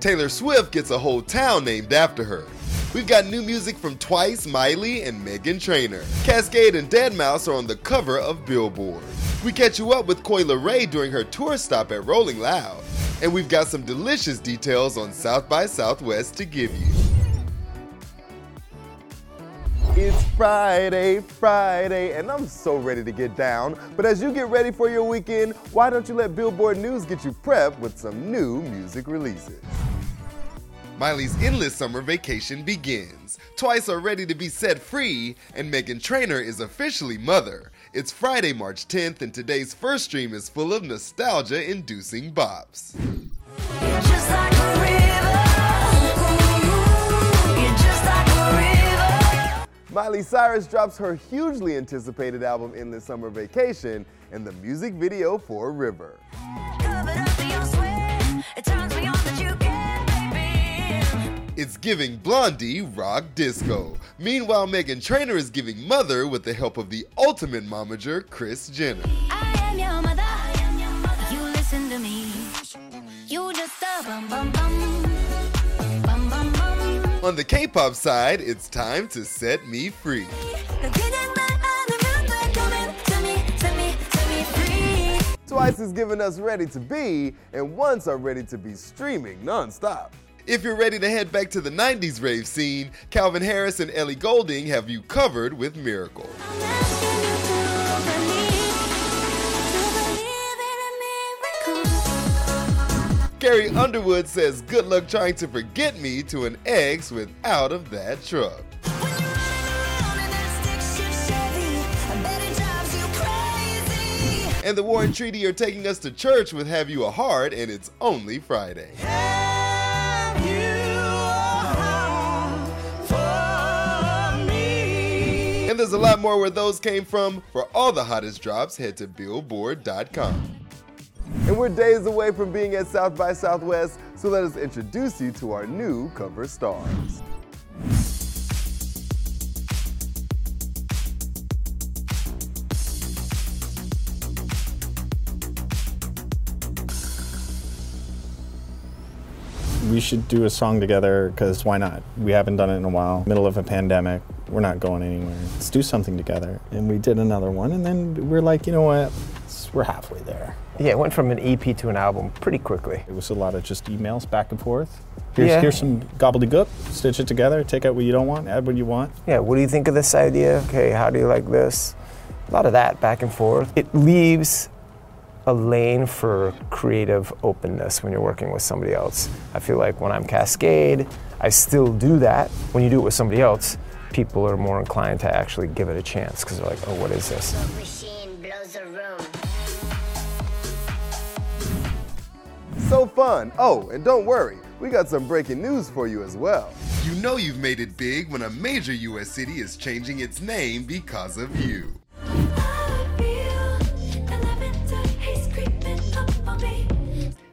Taylor Swift gets a whole town named after her. We've got new music from Twice, Miley, and Meghan Trainor. Kaskade and Deadmau5 are on the cover of Billboard. We catch you up with Coi Leray during her tour stop at Rolling Loud. And we've got some delicious details on South by Southwest to give you. It's Friday, Friday, and I'm so ready to get down. But as you get ready for your weekend, why don't you let Billboard News get you prepped with some new music releases? Miley's endless summer vacation begins. Twice are ready to be set free, and Meghan Trainor is officially mother. It's Friday, March 10th, and today's first stream is full of nostalgia inducing bops. Miley Cyrus drops her hugely anticipated album Endless Summer Vacation and the music video for River. It's giving Blondie rock disco. Meanwhile, Meghan Trainor is giving Mother with the help of the ultimate momager, Kris Jenner. On the K-pop side, it's time to set me free. Twice is giving us Ready to Be, and Once are ready to be streaming nonstop. If you're ready to head back to the 90s rave scene, Calvin Harris and Ellie Goulding have you covered with Miracle. Carrie Underwood says good luck trying to forget me to an ex without of that truck. And the War and Treaty are taking us to church with Have You a Heart, and it's only Friday. There's a lot more where those came from. For all the hottest drops, head to Billboard.com. And we're days away from being at South by Southwest, so let us introduce you to our new cover stars. we should do a song together because why not? We haven't done it in a while. Middle of a pandemic, we're not going anywhere. Let's do something together. And we did another one, and then we're like, you know what? We're halfway there. Yeah, it went from an EP to an album pretty quickly. It was a lot of just emails back and forth. Here's, Yeah. here's some gobbledygook, stitch it together, take out what you don't want, add what you want. Yeah, what do you think of this idea? Okay, how do you like this? A lot of that back and forth. It leaves a lane for creative openness when you're working with somebody else. I feel like when I'm Kaskade, I still do that. When you do it with somebody else, people are more inclined to actually give it a chance because they're like, oh, what is this? So fun. Oh, and don't worry, we got some breaking news for you as well. You know you've made it big when a major US city is changing its name because of you.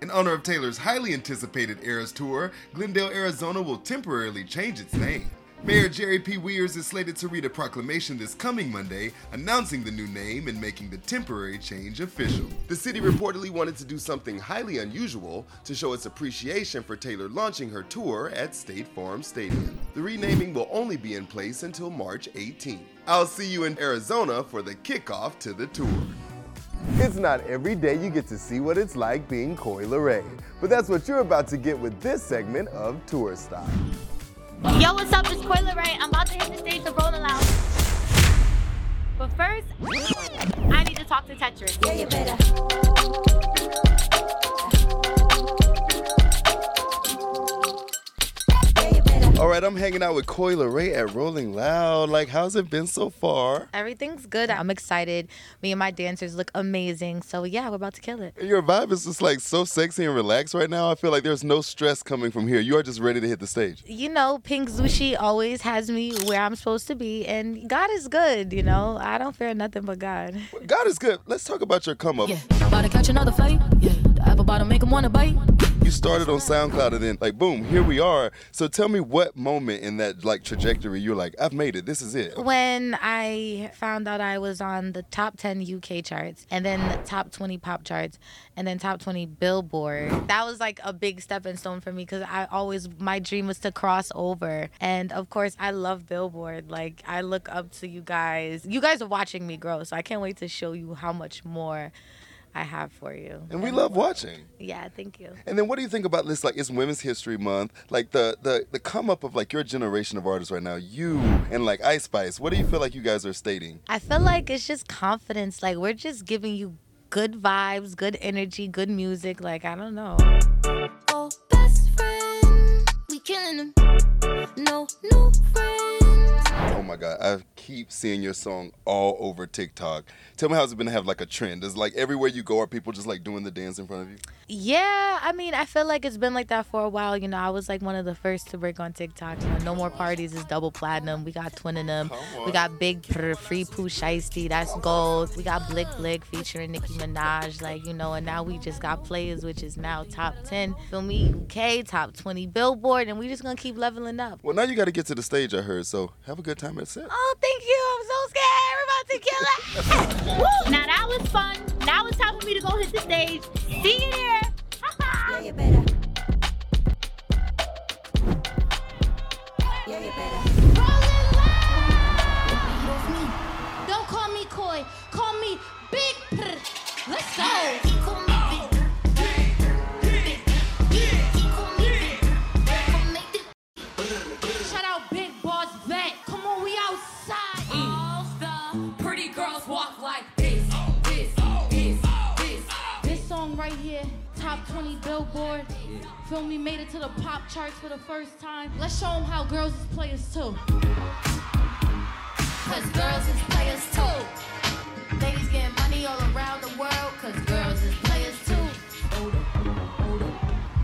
In honor of Taylor's highly anticipated Eras Tour, Glendale, Arizona will temporarily change its name. Mayor Jerry P. Weiers is slated to read a proclamation this coming Monday announcing the new name and making the temporary change official. The city reportedly wanted to do something highly unusual to show its appreciation for Taylor launching her tour at State Farm Stadium. The renaming will only be in place until March 18. I'll see you in Arizona for the kickoff to the tour. It's not every day you get to see what it's like being Coi Leray, but that's what you're about to get with this segment of Tour Stop. Yo, what's up? It's Coi Leray. I'm about to hit the stage of Rolling Loud. But first, I need to talk to Tetris. Yeah, you better. Right, I'm hanging out with Coi Leray at Rolling Loud. Like, how's it been so far? Everything's good. I'm excited. Me and my dancers look amazing. So yeah, we're about to kill it. Your vibe is just like so sexy and relaxed right now. I feel like there's no stress coming from here. You are just ready to hit the stage. You know, Pink Zushi always has me where I'm supposed to be, and God is good. You know, I don't fear nothing but God. God is good. Let's talk about your come up. Yeah, about to catch another fight. Yeah, the apple bottom make him wanna bite. You started on SoundCloud and then like boom, here we are. So tell me what moment in that like trajectory you're like, I've made it. This is it. When I found out I was on the top 10 UK charts and then the top 20 pop charts and then top 20 Billboard, that was like a big stepping stone for me because I always, my dream was to cross over. And of course, I love Billboard. Like, I look up to you guys. You guys are watching me grow, so I can't wait to show you how much more. I have for you. And we love watching. Yeah, thank you. And then what do you think about this? Like it's Women's History Month. Like the the the come up of like your generation of artists right now, you and like Ice Spice. What do you feel like you guys are stating? I feel like it's just confidence. Like we're just giving you good vibes, good energy, good music. Like I don't know. Oh, best friend, we killing him. No new friends. Oh my god, I keep seeing your song all over TikTok. Tell me how's it been to have like a trend? Is like everywhere you go, are people just like doing the dance in front of you? Yeah, I mean, I feel like it's been like that for a while. You know, I was like one of the first to break on TikTok. You know, No More Parties is double platinum. We got Twinnem. We got Big Free Pooh Shiesty, that's gold. We got Blick Blick featuring Nicki Minaj, like, you know, and now we just got Players, which is now top 10. Feel me? UK, top 20 Billboard, and we just gonna keep leveling up. Well, now you got to get to the stage. I heard. So have a good time at set. Oh, thank you. I'm so scared. We're about to kill it. Now that was fun. Now it's time for me to go hit the stage. See you there. Yeah, you better. Feel me, made it to the pop charts for the first time. Let's show them how girls is players too. Cause girls is players too. Ladies getting money all around the world, cause girls is players too. Older, older, older,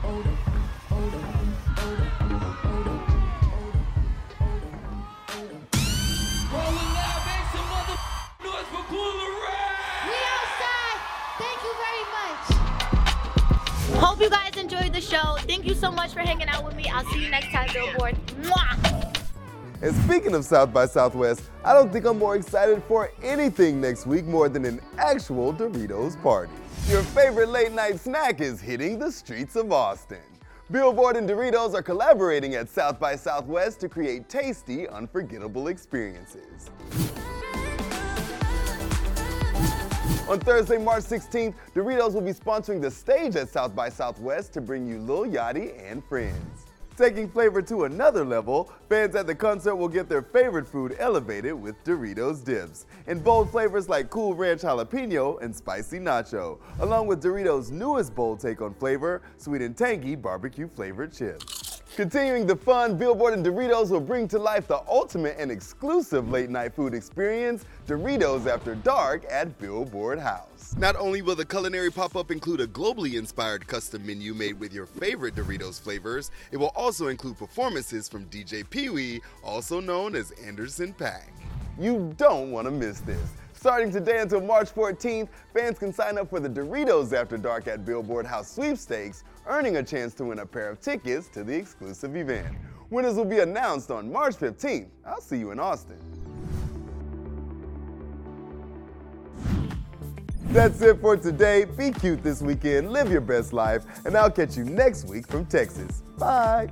older, older, older, Rolling loud, make some mother noise for Cooler We outside. Thank you very much. Hope you guys enjoyed the show. Thank you so much for hanging out with me. I'll see you next time, Billboard. Mwah! And speaking of South by Southwest, I don't think I'm more excited for anything next week more than an actual Doritos party. Your favorite late night snack is hitting the streets of Austin. Billboard and Doritos are collaborating at South by Southwest to create tasty, unforgettable experiences. On Thursday, March 16th, Doritos will be sponsoring the stage at South by Southwest to bring you Lil Yachty and friends. Taking flavor to another level, fans at the concert will get their favorite food elevated with Doritos dips in bold flavors like Cool Ranch Jalapeno and Spicy Nacho, along with Doritos' newest bold take on flavor, Sweet and Tangy Barbecue Flavored Chips. Continuing the fun, Billboard and Doritos will bring to life the ultimate and exclusive late night food experience, Doritos After Dark at Billboard House. Not only will the culinary pop up include a globally inspired custom menu made with your favorite Doritos flavors, it will also include performances from DJ Pee Wee, also known as Anderson .Paak. You don't want to miss this. Starting today until March 14th, fans can sign up for the Doritos After Dark at Billboard House sweepstakes, earning a chance to win a pair of tickets to the exclusive event. Winners will be announced on March 15th. I'll see you in Austin. That's it for today. Be cute this weekend, live your best life, and I'll catch you next week from Texas. Bye.